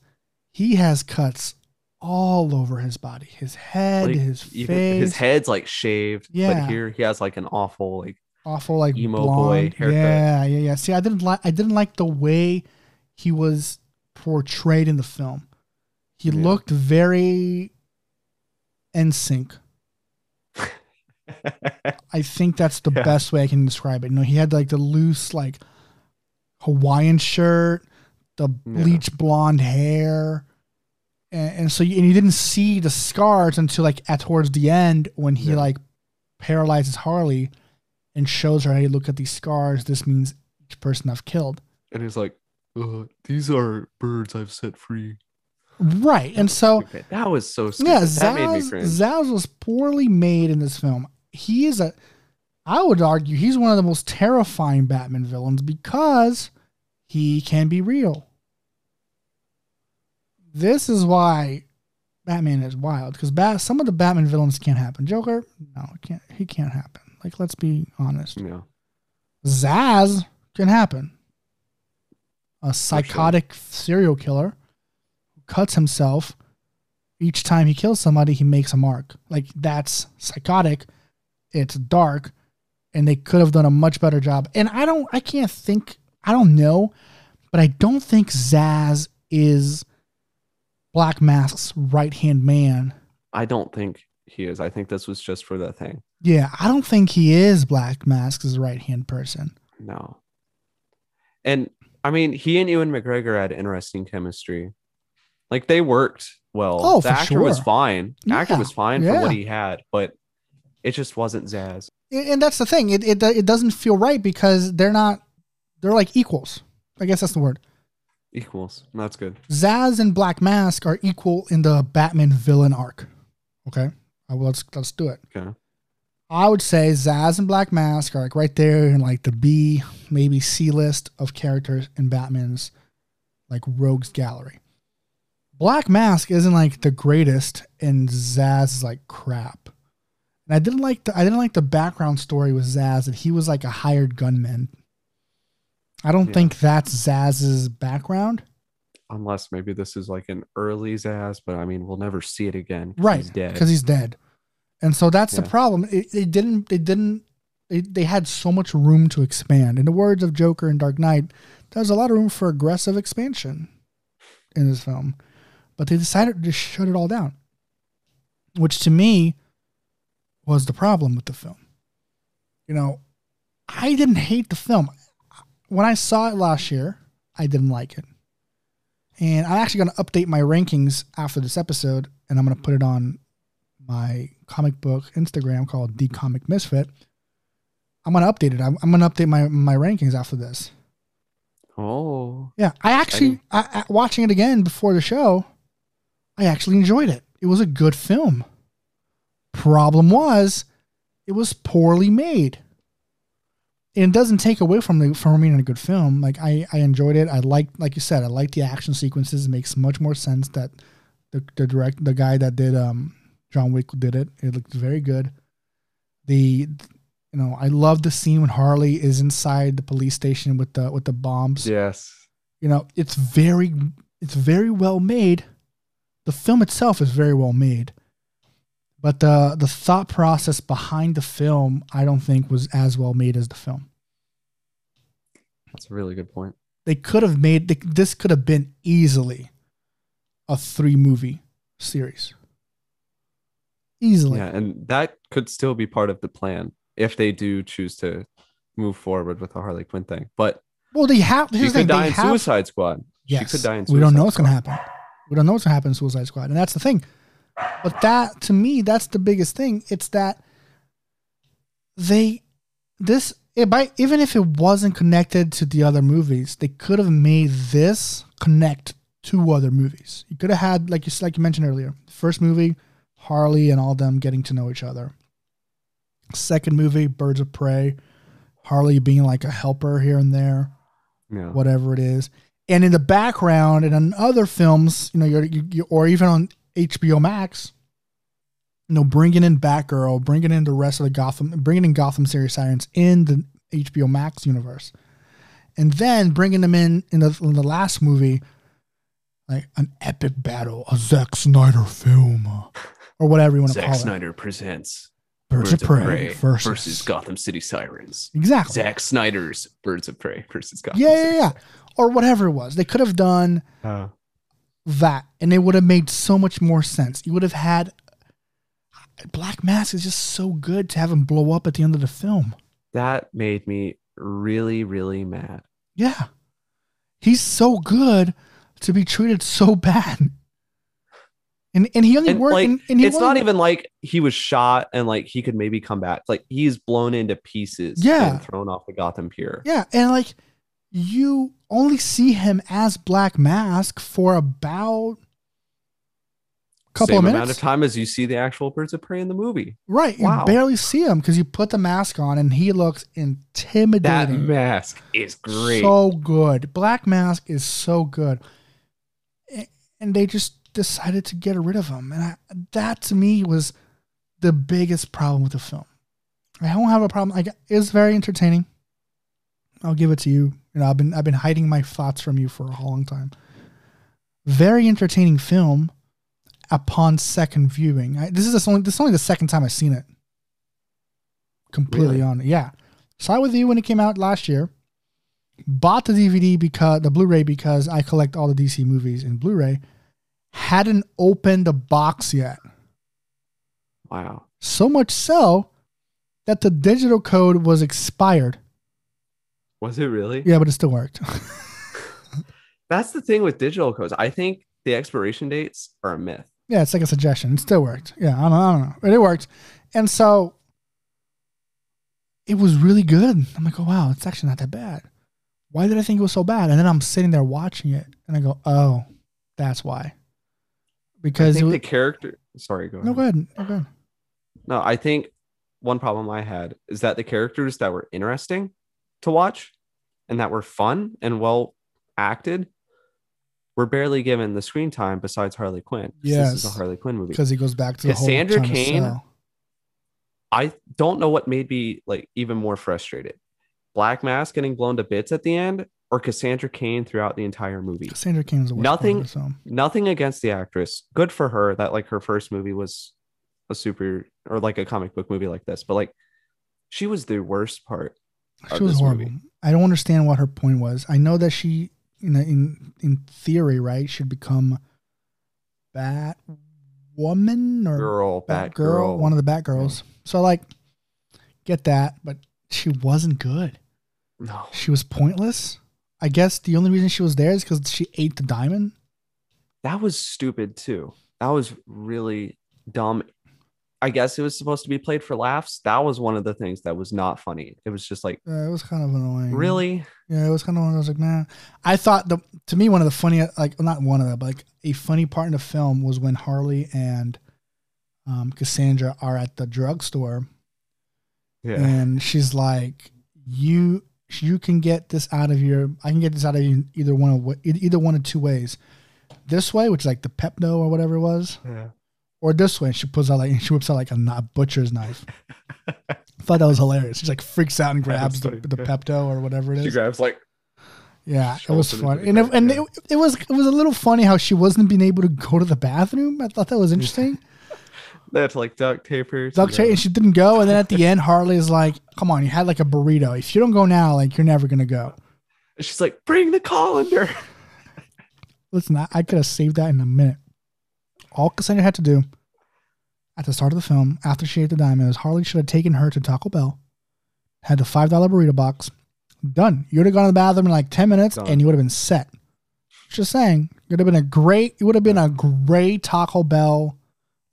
A: he has cuts all over his body, his head,
B: Like,
A: his face,
B: his head's like shaved,
A: Yeah.
B: but here he has like an awful like
A: awful like
B: emo
A: blonde.
B: boy haircut.
A: Yeah, yeah, yeah. See, I didn't like I didn't like the way he was portrayed in the film. He
B: Yeah.
A: looked very in sync. I think that's the
B: Yeah.
A: best way I can describe it. You know, he had like the loose, like Hawaiian shirt, the
B: Yeah.
A: bleach blonde hair, and, and so you, and you didn't see the scars until like at towards the end when he
B: Yeah.
A: like paralyzes Harley and shows her, "Hey, look at these scars. This means each person I've killed."
B: and he's like, uh, these are birds I've set free.
A: Right, and so
B: Stupid. that was so stupid.
A: yeah,
B: that made me Zsasz.
A: Zsasz was poorly made in this film. He is a, I would argue, he's one of the most terrifying Batman villains because he can be real. This is why Batman is wild because Bat, some of the Batman villains can't happen. Joker, no, it can't. He can't happen. Like, let's be honest.
B: yeah.
A: Zsasz can happen. A psychotic serial killer who cuts himself each time he kills somebody, he makes a mark. Like that's psychotic. It's dark, and they could have done a much better job. And I don't, I can't think, I don't know, but I don't think Zsasz is Black Mask's right hand man.
B: I don't think he is. I think this was just for the thing.
A: Yeah, I don't think he is Black Mask's right hand person.
B: No. And I mean, he and Ewan McGregor had interesting chemistry. Like they worked well.
A: Oh,
B: the
A: for
B: actor was fine. The actor was fine
A: yeah.
B: for what he had, but it just wasn't Zsasz.
A: And that's the thing. It, it it doesn't feel right because they're not. They're like equals. I guess that's the word.
B: Equals. That's good.
A: Zsasz and Black Mask are equal in the Batman villain arc. Okay, Uh, well, let's let's do it.
B: Okay.
A: I would say Zsasz and Black Mask are like right there in like the B, maybe C list of characters in Batman's like rogues gallery. Black Mask isn't like the greatest, and Zsasz is like crap. And I didn't like the I didn't like the background story with Zsasz that he was like a hired gunman. I don't
B: Yeah.
A: think that's Zsasz's background.
B: Unless maybe this is like an early Zsasz, but I mean, we'll never see it again.
A: right
B: He's dead.
A: because he's dead and so that's the problem it, it didn't they didn't they, they had so much room to expand in the words of joker and dark knight there's a lot of room for aggressive expansion in this film but they decided to shut it all down which to me was the problem with the film you know i didn't hate the film when i saw it last year i didn't like it and i'm actually going to update my rankings after this episode and i'm going to put it on my comic book Instagram called The Comic Misfit. I'm gonna update it. I'm, I'm gonna update my my rankings after this.
B: oh,
A: Yeah, I actually I, I, watching it again before the show. I actually enjoyed it. It was a good film. Problem was, it was poorly made. And it doesn't take away from the from being a good film. Like I, I enjoyed it. I like like you said, I like the action sequences. It makes much more sense that the the direct the guy that did um John Wick did it. It looked very good. The you know, I love the scene when Harley is inside the police station with the with the bombs
B: yes.
A: you know it's very it's very well made the film itself is very well made but the the thought process behind the film i don't think was as well made as the film
B: That's a really good point.
A: they could have made this could have been easily a three movie series easily
B: Yeah, and that could still be part of the plan if they do choose to move forward with the Harley Quinn thing. But
A: well they have
B: she
A: here's
B: could
A: thing,
B: die in
A: have,
B: Suicide Squad.
A: Yes.
B: She could die in
A: we don't know what's going to happen. We don't know what's going to happen in Suicide Squad. And that's the thing. But that, to me, that's the biggest thing. It's that they, this, it might, even if it wasn't connected to the other movies, they could have made this connect to other movies. You could have had, like you, like you mentioned earlier, first movie, Harley and all them getting to know each other. Second movie, Birds of Prey, Harley being like a helper here and there
B: Yeah.
A: whatever it is. And in the background, and in other films, you know, you're, you, you, or even on HBO Max, you know, bringing in Batgirl, bringing in the rest of the Gotham, bringing in Gotham City Sirens in the HBO Max universe, and then bringing them in in the, in the last movie, like an epic battle, a Zack Snyder film, or whatever you want to call it.
B: Zack Snyder presents
A: it. Birds, of Prey, versus,
B: versus Gotham City Sirens.
A: exactly.
B: Zack Snyder's Birds of Prey versus Gotham
A: yeah, yeah,
B: City
A: yeah, or whatever it was. They could have done.
B: Sirens.
A: That and it would have made so much more sense. You would have had Black Mask is just so good to have him blow up at the end of the film.
B: that made me really, really mad.
A: Yeah. He's so good to be treated so bad. And and he only
B: And
A: worked
B: like,
A: and, and he
B: it's not even like he was shot and like he could maybe come back. Like he's blown into pieces.
A: Yeah.
B: and thrown off the Gotham Pier.
A: Yeah, and like you only see him as Black Mask for about a couple
B: Same
A: of
B: amount of time as you see the actual Birds of Prey in the movie.
A: Right. You barely see him because you put the mask on and he looks intimidating.
B: That mask is great.
A: So good. Black Mask is so good. And they just decided to get rid of him. And I, that to me was the biggest problem with the film. I don't have a problem. I, got- it was very entertaining. I'll give it to you. You know, I've been I've been hiding my thoughts from you for a long time. Very entertaining film. Upon second viewing, I, this is the only this is only the second time I've seen it. Completely
B: Really?
A: on, yeah. Saw it with you when it came out last year bought the DVD because the Blu-ray because I collect all the DC movies in Blu-ray. hadn't opened the box yet.
B: Wow.
A: So much so that the digital code was expired.
B: Was it really?
A: Yeah, but it still worked.
B: That's the thing with digital codes. I think the expiration dates are a myth.
A: yeah, it's like a suggestion. It still worked. Yeah, I don't, I don't know, but it worked. And so it was really good. I'm like, oh wow, it's actually not that bad. Why did I think it was so bad? And then I'm sitting there watching it, and I go, oh, that's why. Because was,
B: the character. Sorry, go ahead.
A: no, go ahead, no, go ahead.
B: No, I think one problem I had is that the characters that were interesting to watch and that were fun and well acted were barely given the screen time besides Harley Quinn. 'cause This is a Harley Quinn movie.
A: Because he goes back to the
B: Cassandra
A: whole trying to
B: Cain
A: sell.
B: I don't know what made me like even more frustrated. Black Mask getting blown to bits at the end or Cassandra Cain throughout the entire movie.
A: Cassandra Cain is the worst
B: Nothing-
A: part of the film.
B: Nothing against the actress. Good for her that like her first movie was a super or like a comic book movie like this, but like she was the worst part.
A: She was horrible.
B: movie.
A: I don't understand what her point was. I know that she, in in in theory, right, should become Bat Woman or
B: Girl,
A: Bat
B: Batgirl.
A: Girl, one of the Bat Girls. So like, get that, but she wasn't good.
B: No.
A: She was pointless. I guess the only reason she was there is because she ate the diamond.
B: That was stupid too. That was really dumb. I guess it was supposed to be played for laughs. That was one of the things that was not funny. It was just like,
A: Uh, it was kind of annoying.
B: really?
A: Yeah, it was kind of one of those like, man. I thought the to me one of the funny like not one of them, but like a funny part in the film was when Harley and um, Cassandra are at the drugstore
B: Yeah.
A: and she's like, "You you can get this out of your I can get this out of you either one of either one of two ways, this way, which is like the Pepto or whatever it was,
B: yeah.
A: Or this way." And she pulls out like she whips out like a, kni- butcher's knife. I thought that was hilarious. She like freaks out and grabs the, the. Pepto or whatever it is.
B: She grabs like
A: Yeah, it was
B: it into
A: fun, and it, and
B: yeah.
A: it, it was it was a little funny how she wasn't being able to go to the bathroom. I thought that was interesting.
B: they had to like duct tape her.
A: Duct tape, and she didn't go. And then at the end, Harley is like, "Come on, you had like a burrito. If you don't go now, like you're never gonna go."
B: She's like, bring the colander.
A: Listen, I, I could have saved that in a minute. All Cassandra had to do at the start of the film, after she ate the diamond, is Harley should have taken her to Taco Bell, had the five dollar burrito box, done. You would have gone to the bathroom in like ten minutes,
B: Done.
A: and you would have been set. Just saying, it would have been a great. It would have been a great Taco Bell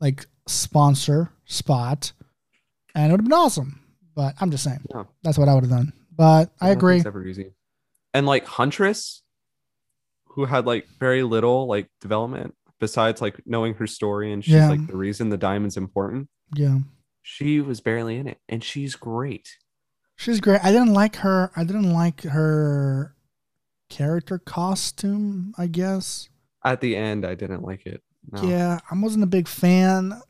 A: like sponsor spot, and it would have been awesome. But I'm just saying,
B: Yeah.
A: that's what I would have done. But I agree.
B: Nothing's ever easy. And like Huntress, who had like very little like development besides like knowing her story and she's
A: Yeah.
B: like the reason the diamond's important.
A: Yeah.
B: She was barely in it, and she's great.
A: She's great. I didn't like her. I didn't like her character costume. I guess.
B: At the end, I didn't like it. No.
A: Yeah, I wasn't a big fan.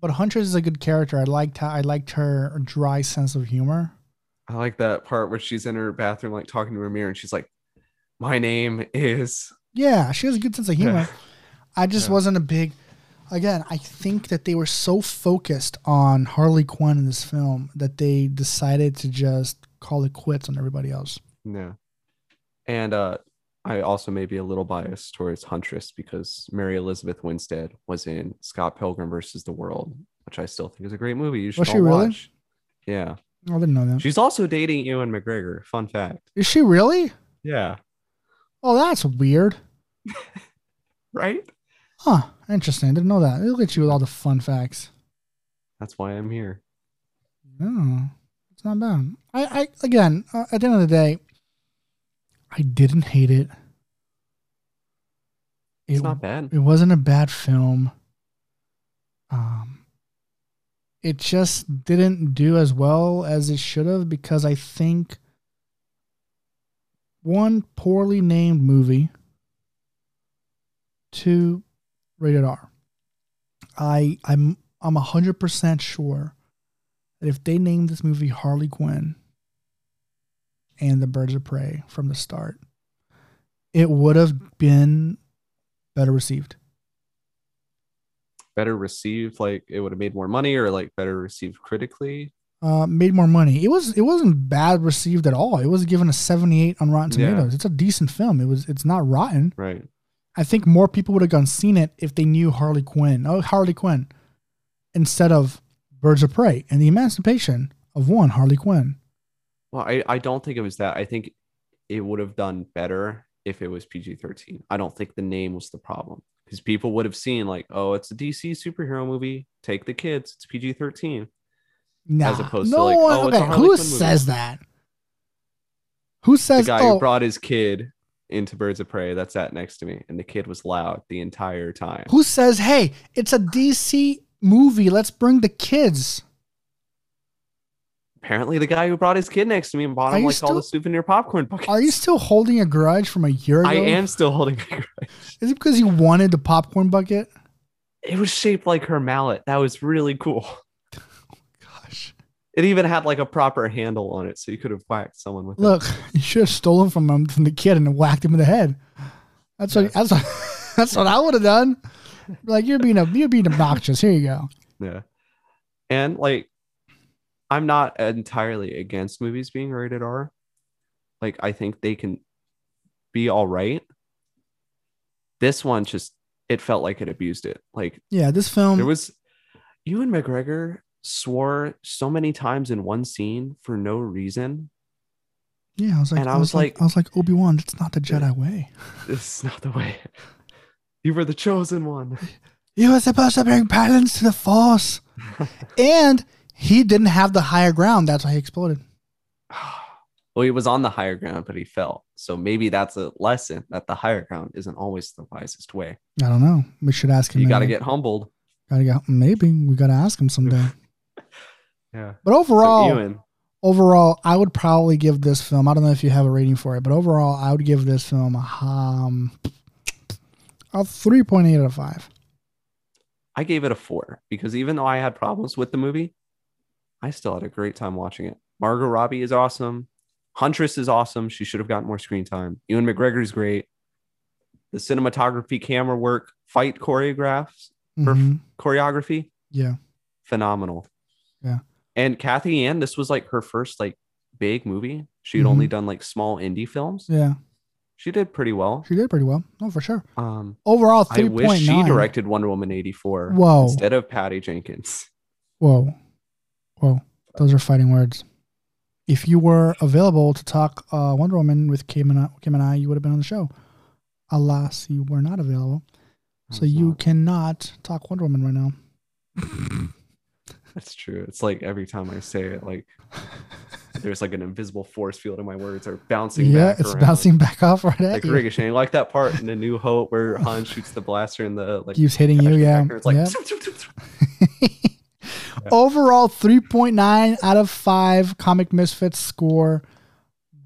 A: But Huntress is a good character. I liked how I liked her dry sense of humor.
B: I like that part where she's in her bathroom, like talking to her mirror, and she's like, "My name is."
A: Yeah, she has a good sense of humor. I just
B: Yeah.
A: wasn't a big. Again, I think that they were so focused on Harley Quinn in this film that they decided to just call it quits on everybody else.
B: Yeah. And uh, I also may be a little biased towards Huntress because Mary Elizabeth Winstead was in Scott Pilgrim versus the World, which I still think is a great movie. You should
A: Was she
B: all
A: really?
B: watch. Yeah.
A: I didn't know that.
B: She's also dating Ewan McGregor. Fun fact.
A: Is she really?
B: Yeah.
A: Oh, that's weird.
B: Right?
A: Huh. Interesting. Didn't know that. Look at you with all the fun facts.
B: That's why I'm here.
A: No, it's not bad. I, I again, uh, at the end of the day, I didn't hate it.
B: It's
A: It,
B: not bad.
A: it wasn't a bad film. Um, it just didn't do as well as it should have because I think one poorly named movie, two rated R. I I'm I'm hundred percent sure that if they named this movie Harley Quinn and the Birds of Prey from the start, it would have been better received.
B: Better received, like it would have made more money, or like better received critically.
A: Uh, made more money. It was it wasn't bad received at all. It was given a seventy eight on Rotten
B: Yeah.
A: Tomatoes. It's a decent film. It was it's not rotten.
B: Right.
A: I think more people would have gone seen it if they knew Harley Quinn. Oh, Harley Quinn, instead of Birds of Prey and the Emancipation of one Harley Quinn.
B: Well, I, I don't think it was that. I think it would have done better if it was PG 13. I don't think the name was the problem because people would have seen, like, oh, it's a DC superhero movie. Take the kids. It's PG 13.
A: Nah,
B: As opposed to
A: no
B: like, oh,
A: one.
B: oh, it's a
A: okay, who
B: Quinn movie.
A: says that? Who says The
B: guy
A: oh,
B: who brought his kid into Birds of Prey that sat next to me, and the kid was loud the entire time.
A: who says? Hey, it's a DC movie. Let's bring the kids.
B: Apparently, the guy who brought his kid next to me and bought him like all the souvenir popcorn buckets.
A: Are you still holding a grudge from a year ago?
B: I am still holding a grudge.
A: Is it because you wanted the popcorn bucket?
B: It was shaped like her mallet. That was really cool. It even had like a proper handle on it, so you could have whacked someone with it.
A: Look, you should have stolen from him from the kid and whacked him in the head. That's what that's what that's what I would have done. Like you're being a you're being obnoxious. Here you go.
B: Yeah. And like, I'm not entirely against movies being rated R. Like, I think they can be all right. This one just, it felt like it abused it. Like,
A: Yeah, this film.
B: there was, Ewan McGregor swore so many times in one scene for no reason.
A: yeah, I was like,
B: and I was like-
A: I was like Obi Wan. That's not the Jedi way.
B: This is not the way. You were the chosen one.
A: You were supposed to bring balance to the Force, and he didn't have the higher ground. That's why he exploded.
B: well, he was on the higher ground, but he fell. So maybe that's a lesson that the higher ground isn't always the wisest way.
A: I don't know. We should ask him.
B: You got to get humbled.
A: Gotta get. Maybe we gotta ask him someday.
B: Yeah.
A: But overall,
B: So
A: overall, I would probably give this film. I don't know if you have a rating for it, but overall, I would give this film a um a three point eight out of five.
B: I gave it a four because even though I had problems with the movie, I still had a great time watching it. Margot Robbie is awesome. Huntress is awesome. She should have gotten more screen time. Ewan McGregor is great. The cinematography, camera work, fight choreographs,
A: Mhm.
B: choreography,
A: Yeah,
B: phenomenal.
A: Yeah.
B: And Cathy Yan, this was like her first like big movie. She had
A: Mhm.
B: only done like small indie films.
A: yeah,
B: She did pretty well.
A: she did pretty well. No, for sure.
B: Um,
A: Overall,
B: I wish
A: point
B: she directed Wonder Woman 84
A: Whoa.
B: instead of Patty Jenkins.
A: Whoa, whoa, those are fighting words. If you were available to talk uh, Wonder Woman with Kim and, I, Kim and I, you would have been on the show. Alas, you were not available, so you
B: not.
A: cannot talk Wonder Woman right now.
B: That's true. It's like every time I say it, like there's like an invisible force field in my words are bouncing back.
A: yeah,
B: back.
A: it's
B: around,
A: bouncing back off right at
B: like
A: you.
B: ricocheting, like that part in the New Hope where Han shoots the blaster in the like.
A: Keeps hitting you, yeah.
B: It's like
A: yeah. Overall, 3.9 out of 5 Comic Misfits score.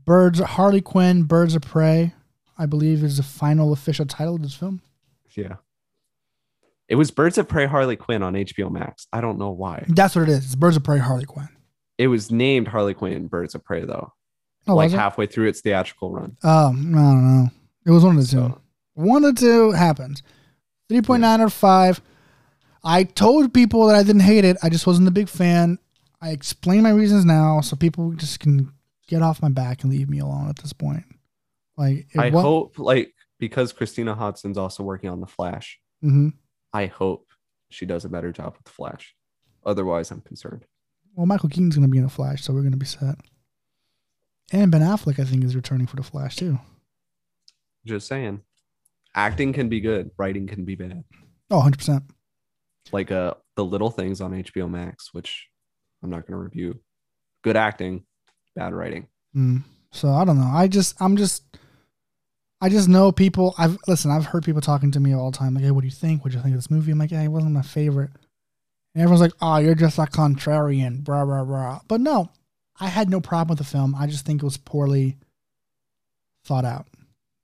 A: Birds, Harley Quinn, Birds of Prey, I believe is the final official title of this film.
B: yeah. It was Birds of Prey Harley Quinn on HBO Max. I don't know why.
A: That's what it is. It's Birds of Prey, Harley Quinn.
B: It was named Harley Quinn Birds of Prey though.
A: Oh,
B: like halfway through its theatrical run.
A: Oh, don't know. It was one of the two.
B: So
A: One of the two happened. 3.9 out of 5. I told people that I didn't hate it. I just wasn't a big fan. I explain my reasons now so people just can get off my back and leave me alone at this point. Like, it
B: I
A: wa-
B: hope like because Christina Hodson's also working on the Flash.
A: Mhm.
B: I hope she does a better job with the Flash. Otherwise, I'm concerned.
A: Well, Michael Keaton's going to be in the Flash, so we're going to be set. And Ben Affleck, I think, is returning for the Flash too.
B: Just saying. Acting can be good, writing can be bad.
A: Oh, 100 percent.
B: Like uh the little things on HBO Max, which I'm not gonna review. Good acting, bad writing.
A: Mm. So I don't know. I just, I'm just, I just know people. I've listen. I've heard people talking to me all the time. Like, hey, what do you think? What do you think of this movie? I'm like, yeah, it wasn't my favorite. And everyone's like, oh, you're just a contrarian, blah blah blah. But no, I had no problem with the film. I just think it was poorly thought out.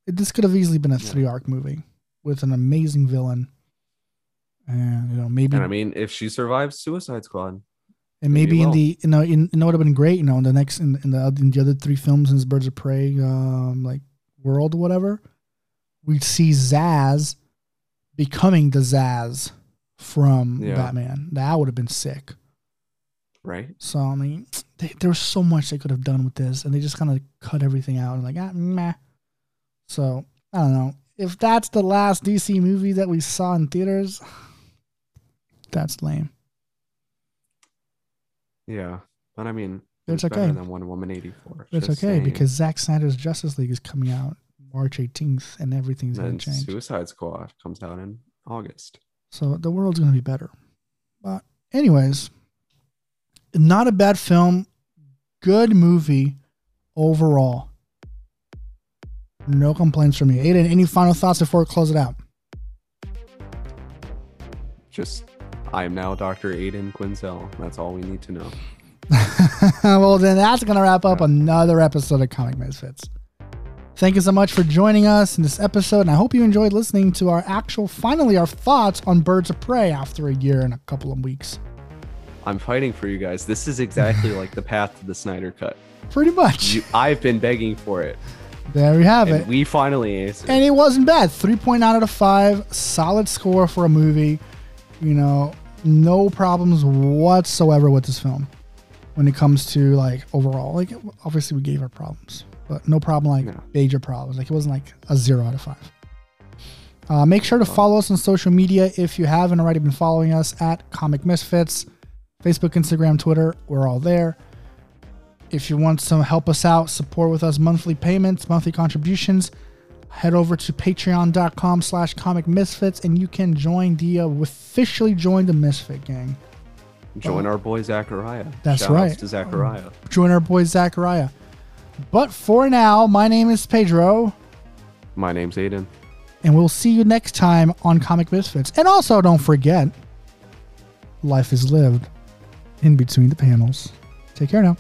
A: It, this could have easily been a
B: Yeah.
A: three arc movie with an amazing villain. And you know, maybe
B: And I mean, if she survives Suicide Squad,
A: and
B: Maybe
A: maybe in the you know in, in it would have been great you know in the next in, in the in the other three films in Birds of Prey um like world or whatever we'd see Zsasz becoming the Zsasz from
B: Yeah.
A: Batman that would have been sick
B: right?
A: so I mean they, there was so much they could have done with this and they just kind of cut everything out and like ah meh so I don't know if that's the last DC movie that we saw in theaters, that's lame.
B: Yeah, but I mean,
A: It's
B: it's better
A: okay.
B: than Wonder Woman eighty four.
A: It's okay because Zack Snyder's Justice League is coming out March 18th and everything's going to change.
B: Suicide Squad comes out in August.
A: So the world's going to be better. But, anyways, not a bad film. Good movie overall. No complaints from me. Aidan, any final thoughts before we close it out?
B: Just, I am now Doctor Aidan Quinzel. That's all we need to know.
A: well, then that's going to wrap up another episode of Comic Misfits. Thank you so much for joining us in this episode, and I hope you enjoyed listening to our actual, finally, our thoughts on Birds of Prey after a year and a couple of weeks.
B: I'm fighting for you guys. This is exactly like the path to the Snyder Cut.
A: Pretty much.
B: You, I've been begging for it,
A: there we have
B: and
A: it.
B: we finally answered.
A: and it wasn't bad 3.9 out of 5 solid score for a movie you know no problems whatsoever with this film when it comes to like overall like obviously we gave our problems but no problem like
B: No.
A: major problems. Like it wasn't like a 0 out of 5 uh, make sure to follow us on social media if you haven't already been following us at comic misfits facebook instagram twitter we're all there. If you want to help us out support with us monthly payments monthly contributions head over to patreon.com slash comic misfits and you can join the uh, officially join the misfit gang
B: Join oh. our boy Zachariah.
A: That's
B: Shout
A: right.
B: to Zachariah.
A: Um, join our boy zachariah but for now my name is pedro
B: My name's Aidan.
A: and we'll see you next time on comic misfits and also don't forget life is lived in between the panels take care now